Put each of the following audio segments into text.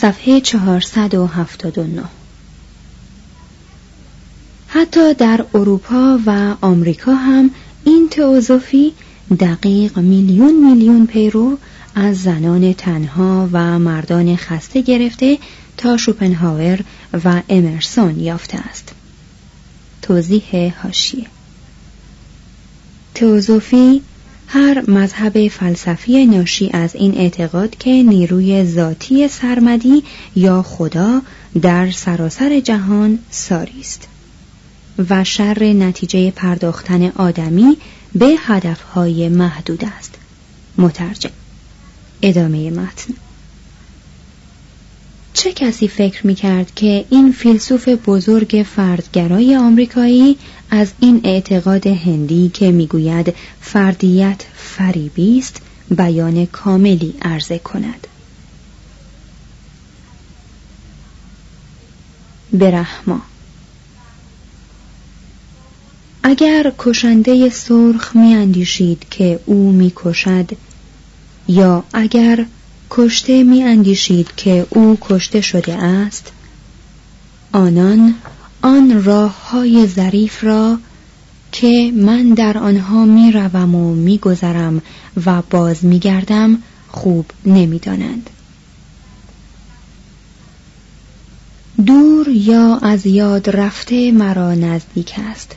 صفحه 479 حتی در اروپا و آمریکا هم این تئوزوفی دقیق میلیون میلیون پیرو از زنان تنها و مردان خسته گرفته تا شوپنهاور و امرسون یافته است. توضیح هاشیه. تئوزوفی هر مذهب فلسفی ناشی از این اعتقاد که نیروی ذاتی سرمدی یا خدا در سراسر جهان ساری است و شر نتیجه پرداختن آدمی به هدفهای محدود است. مترجم. ادامه متن. چه کسی فکر می کرد که این فیلسوف بزرگ فردگرای آمریکایی از این اعتقاد هندی که می‌گوید فردیت فریبی است بیان کاملی عرضه کند؟ برحما اگر کشنده سرخ می اندیشید که او می کشد یا اگر کشته می اندیشید که او کشته شده است آنان آن راه های ظریف را که من در آنها می روم و می گذرم و باز می گردم خوب نمی دانند. دور یا از یاد رفته مرا نزدیک است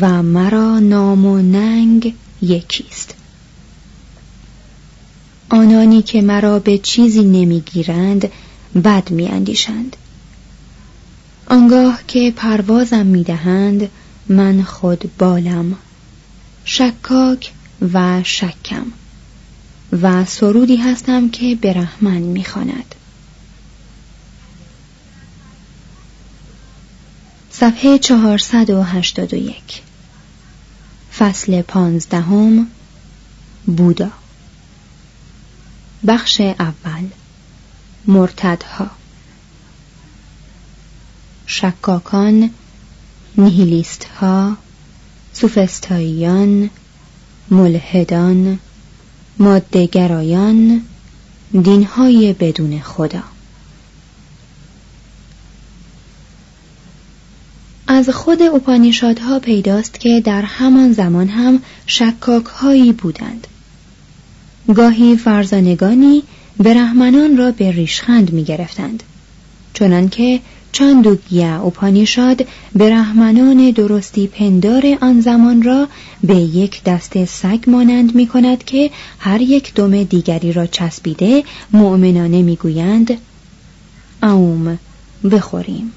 و مرا نام و ننگ یکیست. آنانی که مرا به چیزی نمی‌گیرند بد میاندیشند. آنگاه که پروازم می‌دهند من خود بالم شکاک و شکم و سرودی هستم که برحمن می‌خواند. صفحه 481 فصل پانزدهم بودا. بخش اول مرتدها. شکاکان نیهیلیست ها سوفستاییان ملحدان مادهگرایان دینهای بدون خدا. از خود اپانیشادها پیداست که در همان زمان هم شکاک هایی بودند. گاهی فرزانگانی برهمنان را به ریشخند می گرفتند چنانکه چاندوگیا اپانیشاد برهمنان درستی پندار آن زمان را به یک دست سگ مانند می کند که هر یک دم دیگری را چسبیده مؤمنانه می گویند اوم بخوریم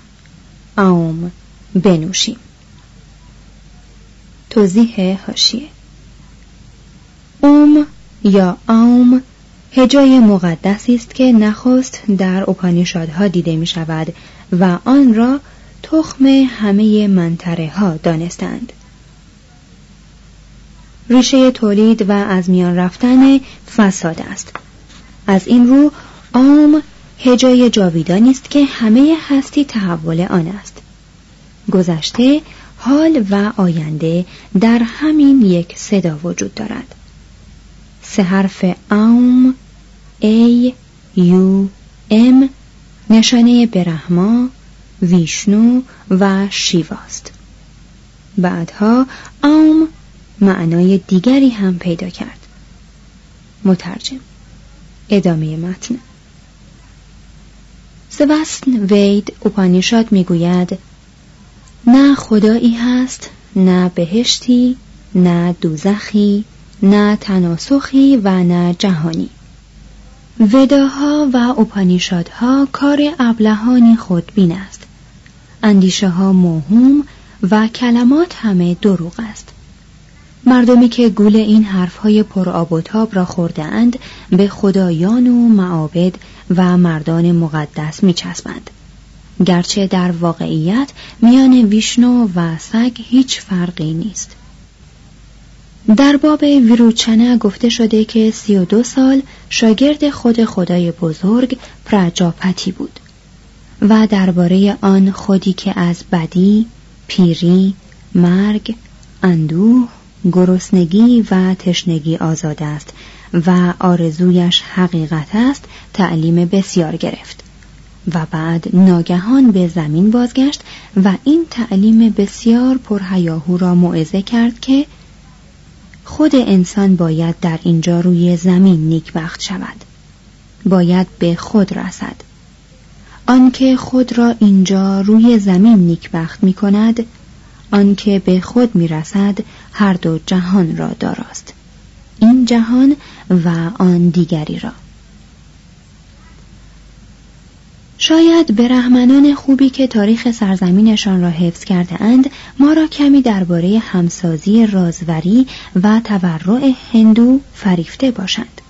اوم. بنوشیم. توضیح هاشیه اوم یا اوم هجای مقدسی است که نخست در اپانیشادها دیده می شود و آن را تخم همه منطره ها دانستند. ریشه تولید و از میان رفتن فساد است. از این رو آم هجای جاویدانی است که همه هستی تحول آن است. گذشته حال و آینده در همین یک صدا وجود دارد. سه حرف آم ای یو ام نشانه برهما ویشنو و شیواست. بعدها آم معنای دیگری هم پیدا کرد. مترجم ادامه متن. سوستن وید اپانیشاد می‌گوید نه خدایی هست نه بهشتی نه دوزخی نه تناسخی و نه جهانی. وداها و اپانیشادها کار ابلهانی خودبین است. اندیشه ها موهوم و کلمات همه دروغ است. مردمی که گول این حرفهای پر آب و تاب را خورده اند به خدایان و معابد و مردان مقدس می چسبند. گرچه در واقعیت میان ویشنو و سگ هیچ فرقی نیست. در باب ویروچنه گفته شده که سی و دو سال شاگرد خود خدای بزرگ پراجاپتی بود و درباره آن خودی که از بدی، پیری، مرگ، اندوه، گرسنگی و تشنگی آزاد است و آرزویش حقیقت است تعلیم بسیار گرفت. و بعد ناگهان به زمین بازگشت و این تعلیم بسیار پرهیاهو را موعظه کرد که خود انسان باید در اینجا روی زمین نیکبخت شود. باید به خود رسد. آنکه خود را اینجا روی زمین نیکبخت می کند آنکه به خود می رسد هر دو جهان را داراست. این جهان و آن دیگری را. شاید برهمنان خوبی که تاریخ سرزمینشان را حفظ کرده اند ما را کمی درباره همسازی رازوری و تورع هندو فریفته باشند.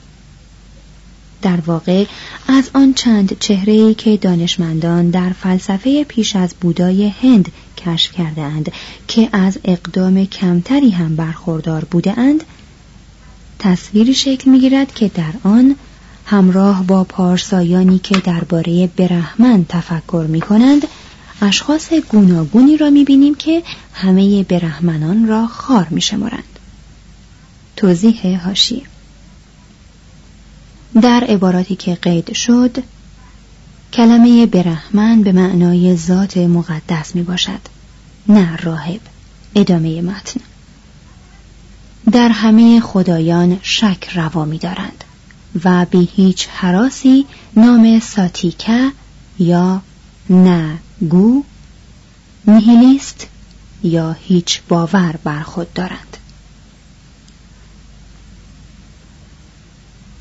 در واقع از آن چند چهره‌ای که دانشمندان در فلسفه پیش از بودای هند کشف کرده اند که از اقدام کمتری هم برخوردار بوده اند تصویری شکل می‌گیرد که در آن همراه با پارسایانی که درباره برهمن تفکر می کنند اشخاص گوناگونی را می بینیم که همه برهمنان را خار می شمارند. توضیح هاشیه در عباراتی که قید شد کلمه برهمن به معنای ذات مقدس می باشد نه راهب. ادامه متن. در همه خدایان شک روا می دارند و بی هیچ حراسی نام ساتیکه یا نگو نیهیلیست یا هیچ باور بر خود دارند.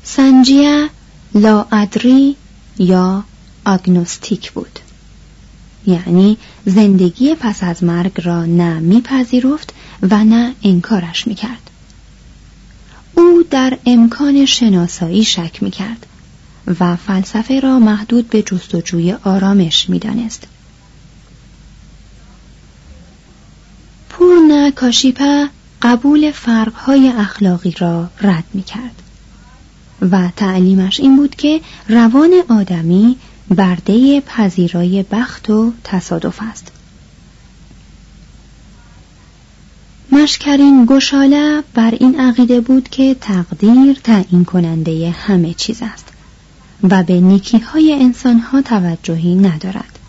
سنجیه لاادری یا آگنوستیک بود. یعنی زندگی پس از مرگ را نه میپذیرفت و نه انکارش می‌کرد. در امکان شناسایی شک می‌کرد و فلسفه را محدود به جستجوی آرامش می‌دانست. پورنا کاشیپا قبول فرقهای اخلاقی را رد می‌کرد و تعلیمش این بود که روان آدمی برده پذیرای بخت و تصادف است. مشکرین گشاله بر این عقیده بود که تقدیر تعیین کننده همه چیز است و به نیکی های انسان ها توجهی ندارد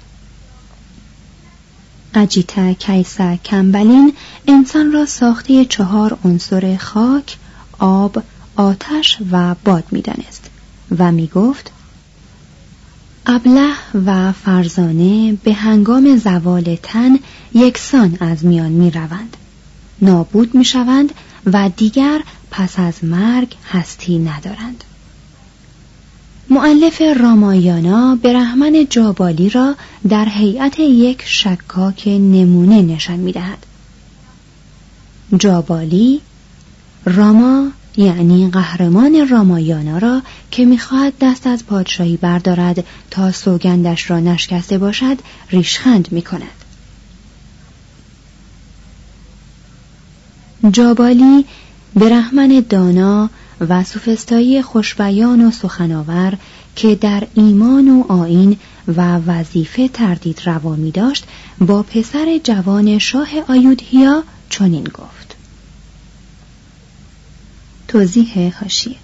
اجیتا کیسا کمبلین انسان را ساخته چهار عنصر خاک، آب، آتش و باد می‌دانست و می گفت ابله و فرزانه به هنگام زوال تن یکسان از میان می روند. نابود می شوند و دیگر پس از مرگ هستی ندارند. معلف رامایانا برهمن جابالی را در هیئت یک شکاک نمونه نشان می دهد. جابالی راما یعنی قهرمان رامایانا را که می‌خواهد دست از پادشاهی بردارد تا سوگندش را نشکسته باشد ریشخند می کند. جابالی برهمن دانا و سوفستایی خوشبیان و سخناور که در ایمان و آین و وظیفه تردید روا می داشت با پسر جوان شاه آیودهیا چنین گفت. توضیح هاشیه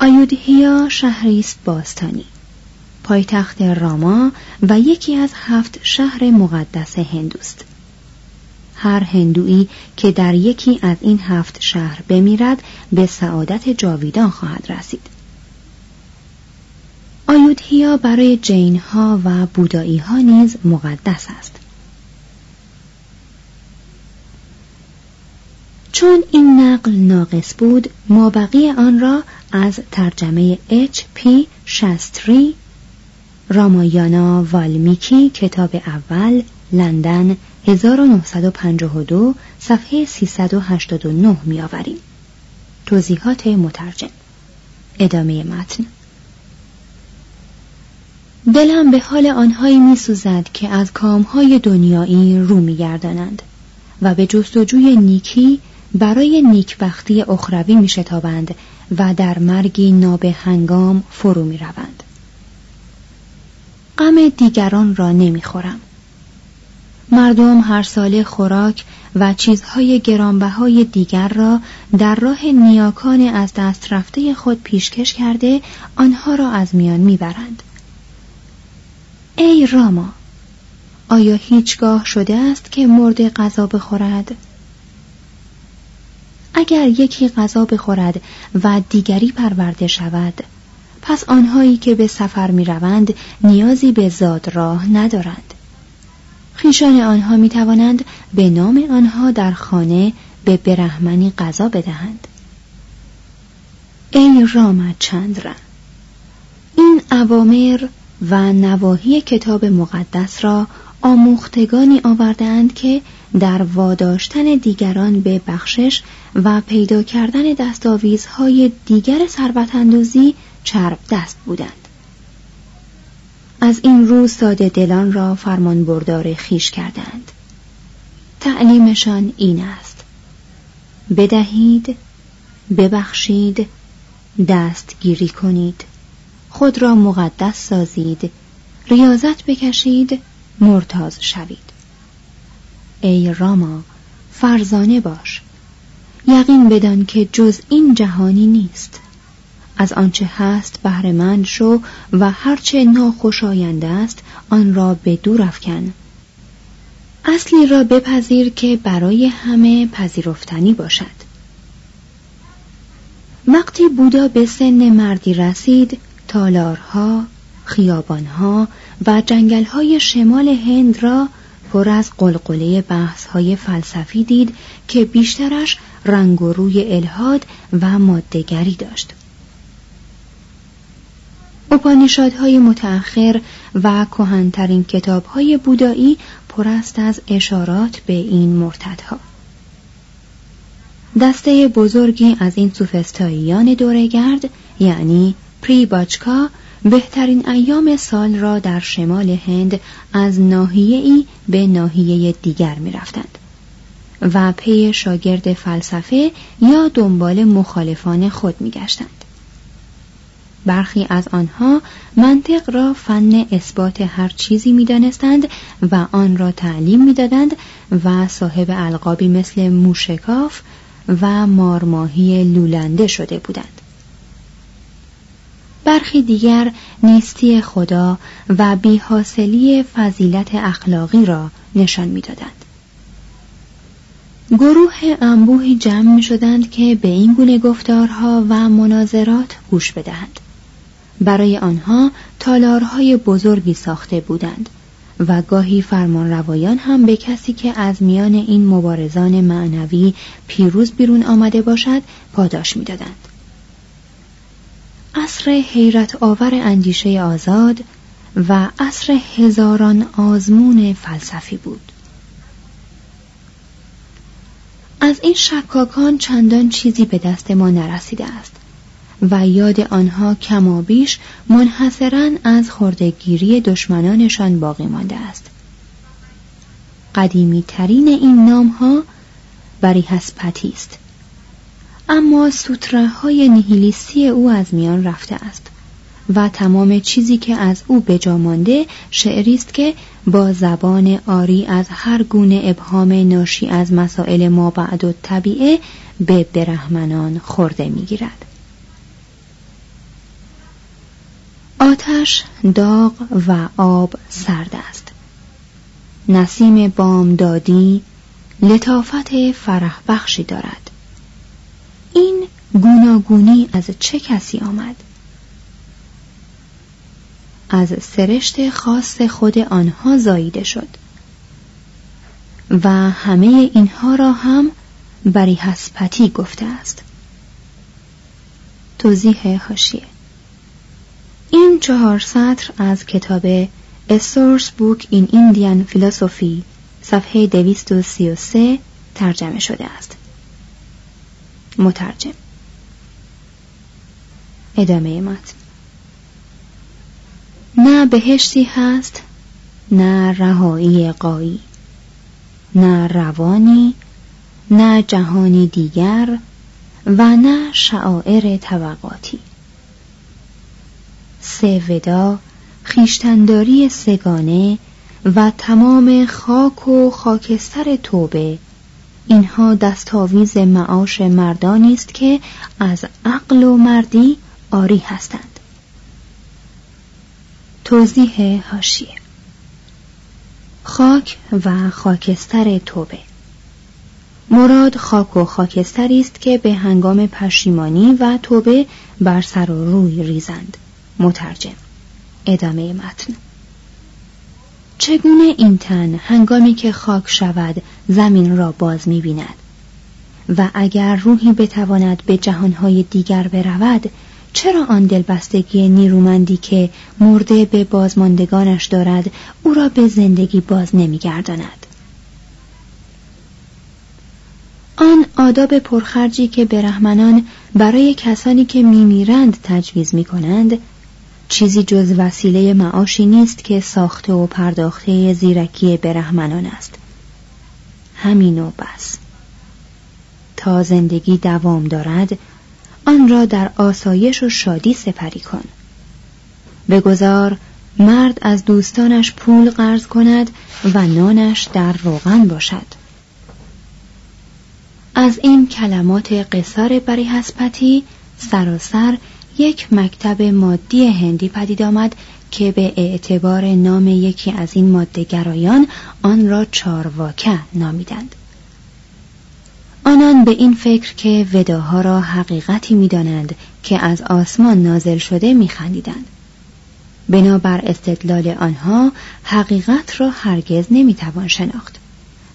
آیودهیا شهری است باستانی. پایتخت راما و یکی از هفت شهر مقدس هندوست. هر هندویی که در یکی از این هفت شهر بمیرد به سعادت جاویدان خواهد رسید. آیودهیا برای جین ها و بودایی ها نیز مقدس است. چون این نقل ناقص بود مابقی آن را از ترجمه اچ پی شستری رامایانا والمیکی کتاب اول لندن 1952 صفحه 389 می آوریم. توضیحات مترجم ادامه متن دلم به حال آنهایی می سوزد که از کامهای دنیایی رو می گردانند و به جستجوی نیکی برای نیکبختی اخروی می شتابند و در مرگی ناب هنگام فرو می روند. غم دیگران را نمی خورم. مردم هر ساله خوراک و چیزهای گرانبهای دیگر را در راه نیاکان از دست رفته خود پیشکش کرده آنها را از میان می‌برند. ای راما آیا هیچگاه شده است که مرد غذا بخورد؟ اگر یکی غذا بخورد و دیگری پرورده شود پس آنهایی که به سفر می روند نیازی به زاد راه ندارند. خیشان آنها می توانند به نام آنها در خانه به برهمنی غذا بدهند. ای چندرن این اوامر و نواهی کتاب مقدس را آموختگانی آوردند که در واداشتن دیگران به بخشش و پیدا کردن دستاویزهای دیگر ثروتاندوزی چرب دست بودند. از این رو ساده دلان را فرمان بردار خیش کردند. تعلیمشان این است. بدهید ببخشید دستگیری کنید خود را مقدس سازید ریاضت بکشید مرتاز شوید. ای راما فرزانه باش. یقین بدان که جز این جهانی نیست. از آنچه هست بهرهمند شو و هرچه ناخوشایند است آن را به دور افکن. اصلی را بپذیر که برای همه پذیرفتنی باشد. وقتی بودا به سن مردی رسید تالارها خیابانها و جنگلهای شمال هند را پر از قلقله بحثهای فلسفی دید که بیشترش رنگ و روی الهاد و مادهگری داشت. اپانیشادهای متأخر و کهنترین کتابهای بودایی پر است از اشارات به این مرتدها دسته بزرگی از این سوفستاییان دورگرد یعنی پری باچکا بهترین ایام سال را در شمال هند از ناحیه ای به ناحیه دیگر می رفتند و پی شاگرد فلسفه یا دنبال مخالفان خود می گشتند. برخی از آنها منطق را فن اثبات هر چیزی می‌دانستند و آن را تعلیم می‌دادند و صاحب القابی مثل موشکاف و مارماهی لولنده شده بودند. برخی دیگر نیستی خدا و بیحاصلی فضیلت اخلاقی را نشان می‌دادند. گروه انبوهی جمع می شدند که به این گونه گفتارها و مناظرات گوش بدهند. برای آنها تالارهای بزرگی ساخته بودند و گاهی فرمان روایان هم به کسی که از میان این مبارزان معنوی پیروز بیرون آمده باشد پاداش می‌دادند. عصر حیرت آور اندیشه آزاد و عصر هزاران آزمون فلسفی بود. از این شکاکان چندان چیزی به دست ما نرسیده است و یاد آنها کمابیش منحصرا از خردگیری دشمنانشان باقی مانده است. قدیمی ترین این نام ها بری هسپتی است. اما سوتره های او از میان رفته است و تمام چیزی که از او بجا مانده شعری است که با زبان آری از هر گونه ابهام ناشی از مسائل ما بعد و طبیعه به برهمنان خورده می‌گیرد. آتش داغ و آب سرد است. نسیم بامدادی لطافت فرح بخشی دارد. این گوناگونی از چه کسی آمد؟ از سرشت خاص خود آنها زاییده شد. و همه اینها را هم بری هسپتی گفته است. توضیح هاشیه این چهار سطر از کتاب A Source Book in Indian Philosophy صفحه 233 ترجمه شده است. مترجم. ادامه متن. نه بهشتی هست نه رهایی قایی نه روانی نه جهانی دیگر و نه شعائر طبقاتی. سه ودا خیشتنداری سگانه و تمام خاک و خاکستر توبه. اینها دستاویز معاش مردانی است که از عقل و مردی آری هستند. توضیح هاشیه خاک و خاکستر توبه. مراد خاک و خاکستری است که به هنگام پشیمانی و توبه بر سر و روی ریزند. مترجم. ادامه متن. چگونه این تن هنگامی که خاک شود زمین را باز می بیند و اگر روحی بتواند به جهانهای دیگر برود چرا آن دلبستگی نیرومندی که مرده به بازماندگانش دارد او را به زندگی باز نمیگرداند؟ آن آداب پرخرجی که برهمنان برای کسانی که میمیرند تجویز می کنند چیزی جز وسیله معاشی نیست که ساخته و پرداخته زیرکی برهمنان است. همین و بس. تا زندگی دوام دارد آن را در آسایش و شادی سپری کن. بگذار مرد از دوستانش پول قرض کند و نانش در روغن باشد. از این کلمات قصار بری هسپتی سراسر یک مکتب مادی هندی پدید آمد که به اعتبار نام یکی از این مادهگرایان آن را چارواکه نامیدند. آنان به این فکر که وداها را حقیقتی می‌دانند که از آسمان نازل شده میخندیدند. بنابر استدلال آنها حقیقت را هرگز نمی‌توان شناخت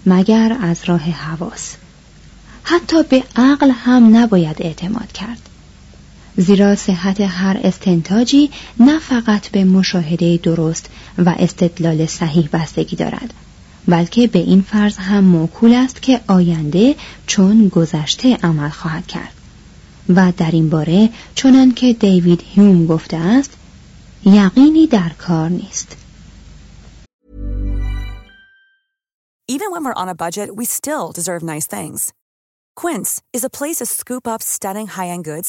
مگر از راه حواس. حتی به عقل هم نباید اعتماد کرد. زیرا صحت هر استنتاجی نه فقط به مشاهده درست و استدلال صحیح بستگی دارد بلکه به این فرض هم موکول است که آینده چون گذشته عمل خواهد کرد و در این باره چنان که دیوید هیوم گفته است یقینی در کار نیست Even when we're on a budget, we still deserve nice things. Quince is a place to scoop up stunning high-end goods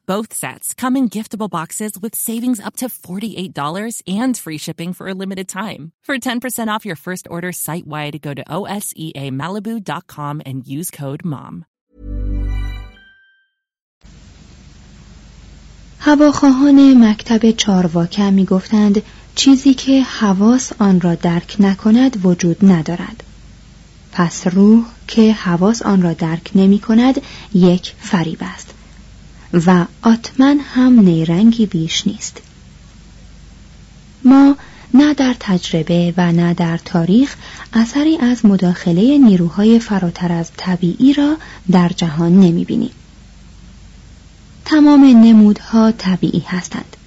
Both sets come in giftable boxes with savings up to $48 and free shipping for a limited time. For 10% off your first order site wide, go to OSEAMalibu.com and use code MOM. هواخواهان مکتب چارواکه می گفتند چیزی که حواس آن را درک نکند وجود ندارد. پس روح که حواس آن را درک نمی کند یک فریب است. و آتمن هم نیرنگی بیش نیست ما نه در تجربه و نه در تاریخ اثری از مداخله نیروهای فراتر از طبیعی را در جهان نمی بینیم. تمام نمودها طبیعی هستند.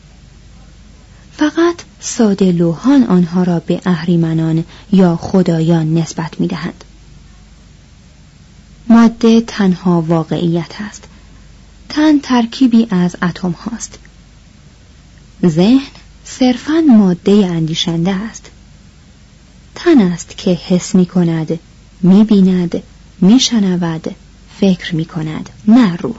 فقط ساده لوحان آنها را به اهریمنان یا خدایان نسبت می دهند. ماده تنها واقعیت است تن ترکیبی از اتم هاست. ذهن صرفا ماده اندیشنده است. تن است که حس می کند می بیند می شنود فکر می کند نه روح.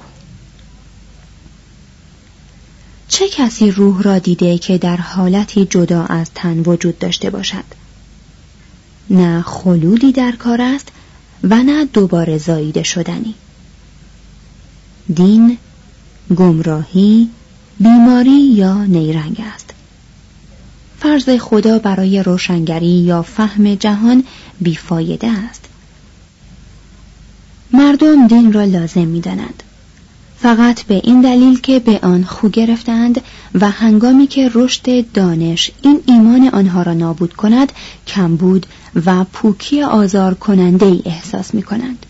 چه کسی روح را دیده که در حالتی جدا از تن وجود داشته باشد؟ نه خلودی در کار است و نه دوباره زاییده شدنی. دین گمراهی بیماری یا نیرنگ است فرض خدا برای روشنگری یا فهم جهان بیفایده است مردم دین را لازم می دانند. فقط به این دلیل که به آن خو گرفتند و هنگامی که رشد دانش این ایمان آنها را نابود کند کمبود و پوکی آزار کننده ای احساس می کنند.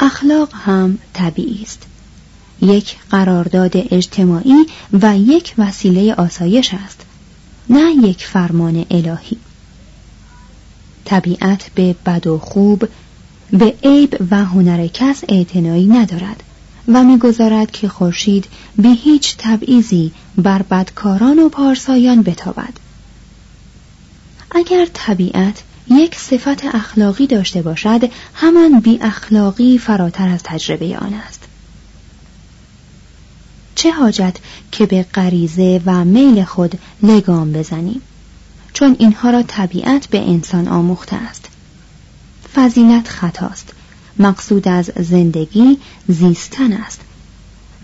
اخلاق هم طبیعی است. یک قرارداد اجتماعی و یک وسیله آسایش است نه یک فرمان الهی. طبیعت به بد و خوب به عیب و هنر کس اعتنایی ندارد و می‌گذارد که خورشید به هیچ تبعیضی بر بدکاران و پارسایان بتابد. اگر طبیعت یک صفت اخلاقی داشته باشد همان بی اخلاقی فراتر از تجربه آن است. چه حاجت که به غریزه و میل خود لگام بزنیم؟ چون اینها را طبیعت به انسان آموخته است. فضیلت خطاست. مقصود از زندگی زیستن است.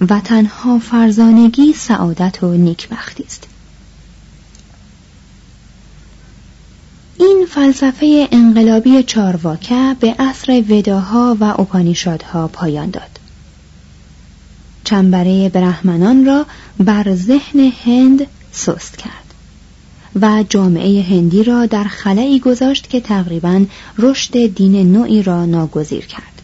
و تنها فرزانگی سعادت و نیکبختی است. این فلسفه انقلابی چارواکه به عصر وداها و اپانیشادها پایان داد. چنبره برهمنان را بر ذهن هند سست کرد و جامعه هندی را در خلایی گذاشت که تقریبا رشد دین نوعی را ناگزیر کرد.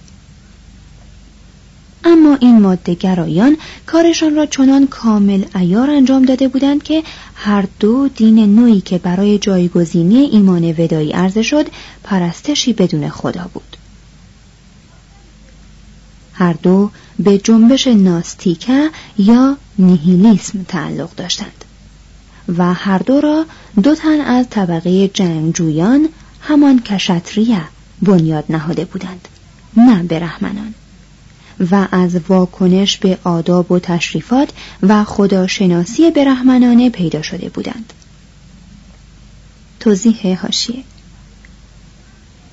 اما این مادهگرایان کارشان را چنان کامل ایار انجام داده بودند که هر دو دین نوعی که برای جایگزینی ایمان ودایی عرضه شد پرستشی بدون خدا بود. هر دو به جنبش ناستیکه یا نیهیلیسم تعلق داشتند و هر دو را دو تن از طبقه جنگجویان همان کشتریه بنیاد نهاده بودند نه برهمنان و از واکنش به آداب و تشریفات و خداشناسی برهمنانه پیدا شده بودند. توضیح هاشیه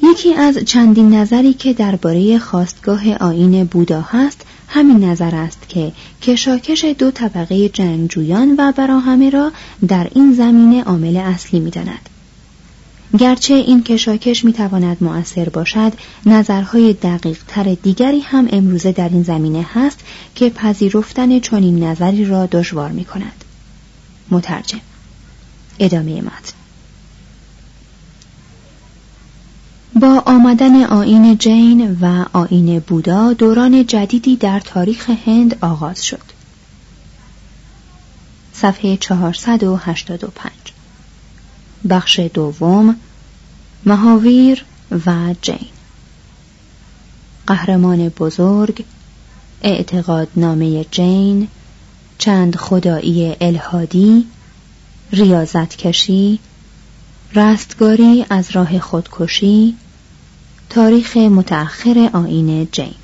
یکی از چندین نظری که درباره خواستگاه آین بودا هست همین نظر است که کشاکش دو طبقه جنگجویان و براهمه را در این زمینه عامل اصلی می‌داند. گرچه این کشاکش می‌تواند مؤثر باشد نظرهای دقیق تر دیگری هم امروزه در این زمینه هست که پذیرفتن چنین نظری را دشوار می کند. مترجم ادامه متن با آمدن آین جین و آین بودا دوران جدیدی در تاریخ هند آغاز شد. صفحه 485 بخش دوم مهاویر و جین. قهرمان بزرگ اعتقادنامه جین چند خدایی الهادی ریاضت کشی رستگاری از راه خودکشی تاریخ متأخر آین جین.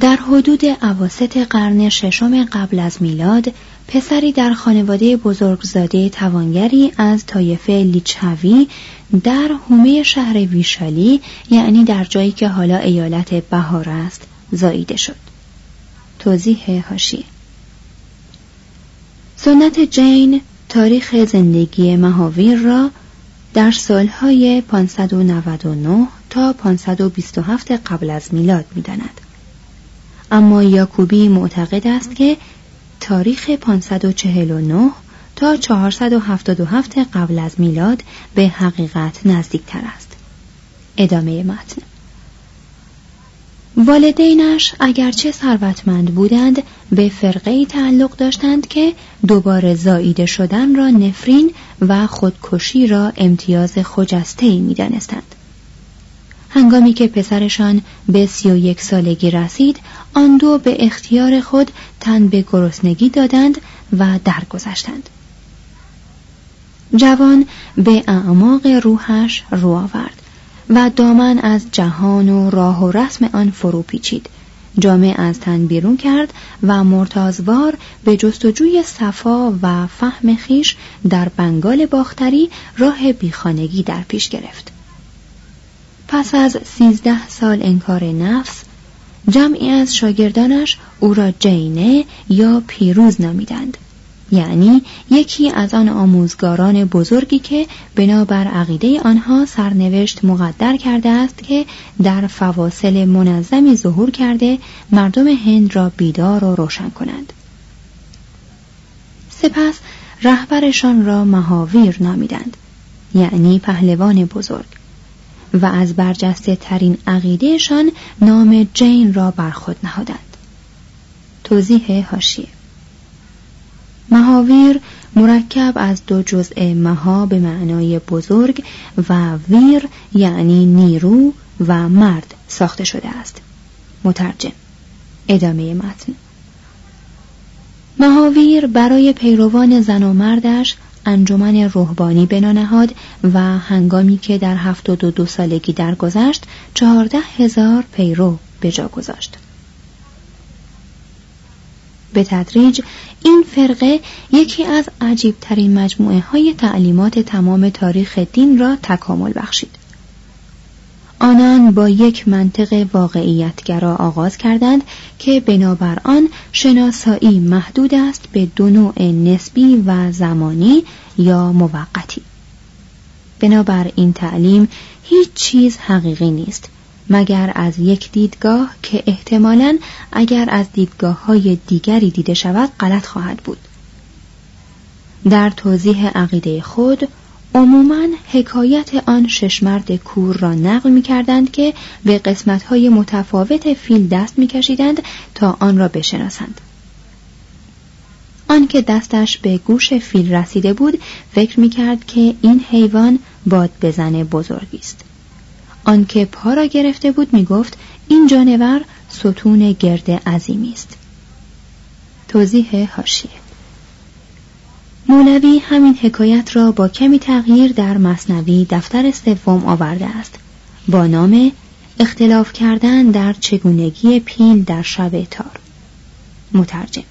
در حدود عواست قرن ششم قبل از میلاد پسری در خانواده بزرگزاده توانگری از طایفه لیچوی در حومه شهر ویشالی یعنی در جایی که حالا ایالت بهار است زاییده شد. توضیح هاشی. سنت جین تاریخ زندگی مهاویر را در سالهای 599 تا 527 قبل از میلاد می‌داند. اما یاکوبی معتقد است که تاریخ 549 تا 477 قبل از میلاد به حقیقت نزدیکتر است ادامه متن والدینش اگرچه ثروتمند بودند به فرقه تعلق داشتند که دوباره زاییده شدن را نفرین و خودکشی را امتیاز خجسته ای می دانستند. هنگامی که پسرشان به سی و یک سالگی رسید آن دو به اختیار خود تن به گرسنگی دادند و درگذشتند. جوان به اعماق روحش رو آورد و دامن از جهان و راه و رسم آن فرو پیچید. جامعه از تن بیرون کرد و مرتازوار به جستجوی صفا و فهم خیش در بنگال باختری راه بیخانگی در پیش گرفت. پس از سیزده سال انکار نفس جمعی از شاگردانش او را جینه یا پیروز نامیدند. یعنی یکی از آن آموزگاران بزرگی که بنابر عقیده آنها سرنوشت مقدر کرده است که در فواصل منظمی ظهور کرده مردم هند را بیدار و روشن کنند. سپس رهبرشان را مهاویر نامیدند. یعنی پهلوان بزرگ. و از برجسته ترین عقیدهشان نام جین را بر خود نهادند. توضیح هاشیه مهاویر مرکب از دو جزء مها به معنای بزرگ و ویر یعنی نیرو و مرد ساخته شده است. مترجم. ادامه متن. مهاویر برای پیروان زن و مردش انجمن روحانی بنا نهاد و هنگامی که در هفتاد و دو سالگی درگذشت چهارده هزار پیرو به جا گذاشت به تدریج این فرقه یکی از عجیبترین مجموعه های تعلیمات تمام تاریخ دین را تکامل بخشید. آنان با یک منطق واقعیتگرا آغاز کردند که بنابر آن شناسایی محدود است به دو نوع نسبی و زمانی یا موقتی. بنابر این تعلیم هیچ چیز حقیقی نیست مگر از یک دیدگاه که احتمالاً اگر از دیدگاه های دیگری دیده شود غلط خواهد بود در توضیح عقیده خود عموما حکایت آن شش مرد کور را نقل می کردند که به قسمت های متفاوت فیل دست می کشیدند تا آن را بشناسند. آنکه دستش به گوش فیل رسیده بود فکر می کرد که این حیوان باد بزن بزرگی است. آنکه پا را گرفته بود می‌گفت این جانور ستون گرد عظیمی است توضیح هاشیه مولوی همین حکایت را با کمی تغییر در مصنوی دفتر سوم آورده است. با نام اختلاف کردن در چگونگی پیل در شب تار. مترجم.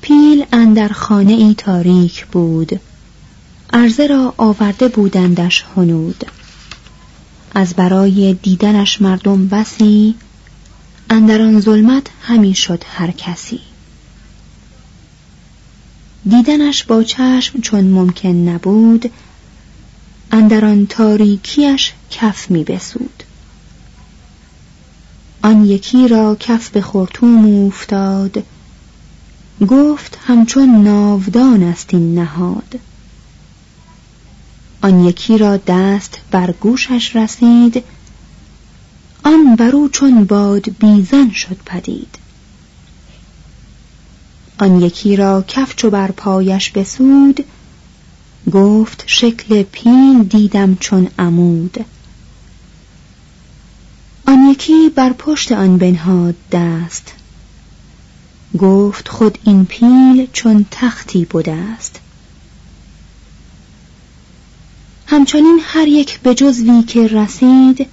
پیل اندر خانه ای تاریک بود. عرضه را آورده بودندش هنود. از برای دیدنش مردم بسی اندر آن ظلمت همی شد هر کسی. دیدنش با چشم چون ممکن نبود اندر آن تاریکیش کف می بسود. آن یکی را کف به خورتوم افتاد گفت همچون ناودان است این نهاد. آن یکی را دست بر گوشش رسید آن برو چون باد بیزن شد پدید. آن یکی را کفچ و بر پایش بسود گفت شکل پیل دیدم چون عمود. آن یکی بر پشت آن بنهاد دست گفت خود این پیل چون تختی بوده است همچنین هر یک به جزوی که رسید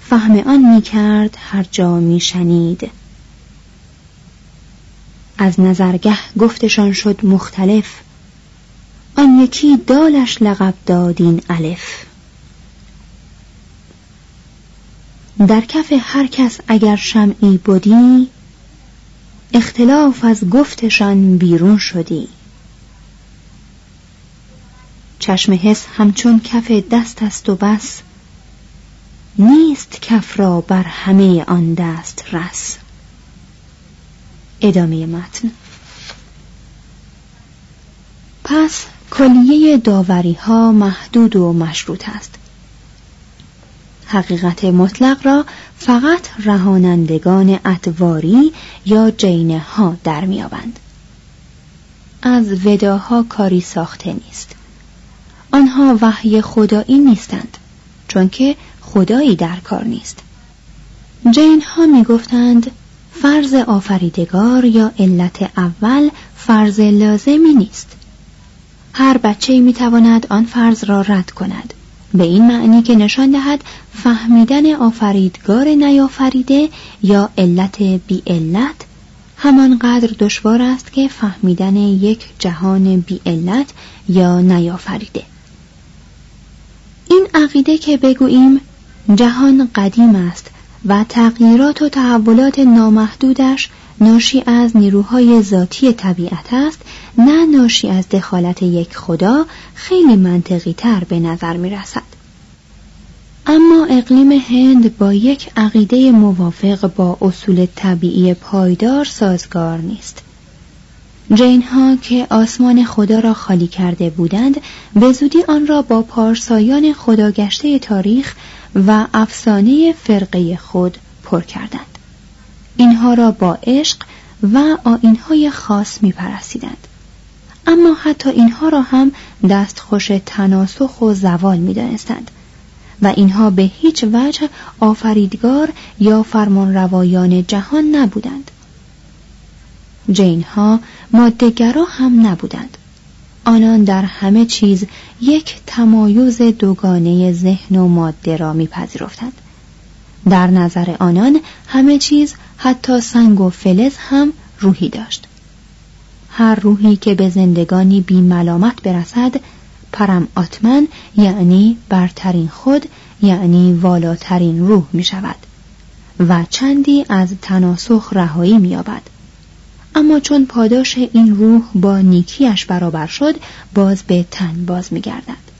فهم آن می کرد هر جا می شنید از نظرگه گفتشان شد مختلف. آن یکی دالش لقب دادین الف. در کف هر کس اگر شمعی بودی اختلاف از گفتشان بیرون شدی. چشم حس همچون کف دست است و بس نیست کف را بر همه آن دست رس. ادامه متن. پس کلیه داوری ها محدود و مشروط است. حقیقت مطلق را فقط رهانندگان ادواری یا جینه ها در میابند از وداها کاری ساخته نیست. آنها وحی خدایی نیستند چون که خدایی در کار نیست. جین ها می گفتند فرض آفریدگار یا علت اول فرض لازمی نیست. هر بچه می تواند آن فرض را رد کند. به این معنی که نشان دهد فهمیدن آفریدگار نیافریده یا علت بی علت همانقدر دشوار است که فهمیدن یک جهان بی علت یا نیافریده. این عقیده که بگوییم جهان قدیم است و تغییرات و تحولات نامحدودش ناشی از نیروهای ذاتی طبیعت است نه ناشی از دخالت یک خدا خیلی منطقی تر به نظر می رسد. اما اقلیم هند با یک عقیده موافق با اصول طبیعی پایدار سازگار نیست. جین ها که آسمان خدا را خالی کرده بودند به زودی آن را با پارسایان خداگشته تاریخ و افسانه فرقه خود پر کردند. اینها را با عشق و آینهای خاص می پرستیدند. اما حتی اینها را هم دستخوش تناسخ و زوال می دانستند و اینها به هیچ وجه آفریدگار یا فرمانروایان جهان نبودند. جین ها مادهگرا هم نبودند. آنان در همه چیز یک تمایز دوگانه ذهن و ماده را میپذیرفتند. در نظر آنان همه چیز حتی سنگ و فلز هم روحی داشت. هر روحی که به زندگانی بی ملامت برسد پرم آتمن یعنی برترین خود یعنی والاترین روح می شود و چندی از تناسخ رهایی می یابد اما چون پاداش این روح با نیکیش برابر شد باز به تن باز می گردد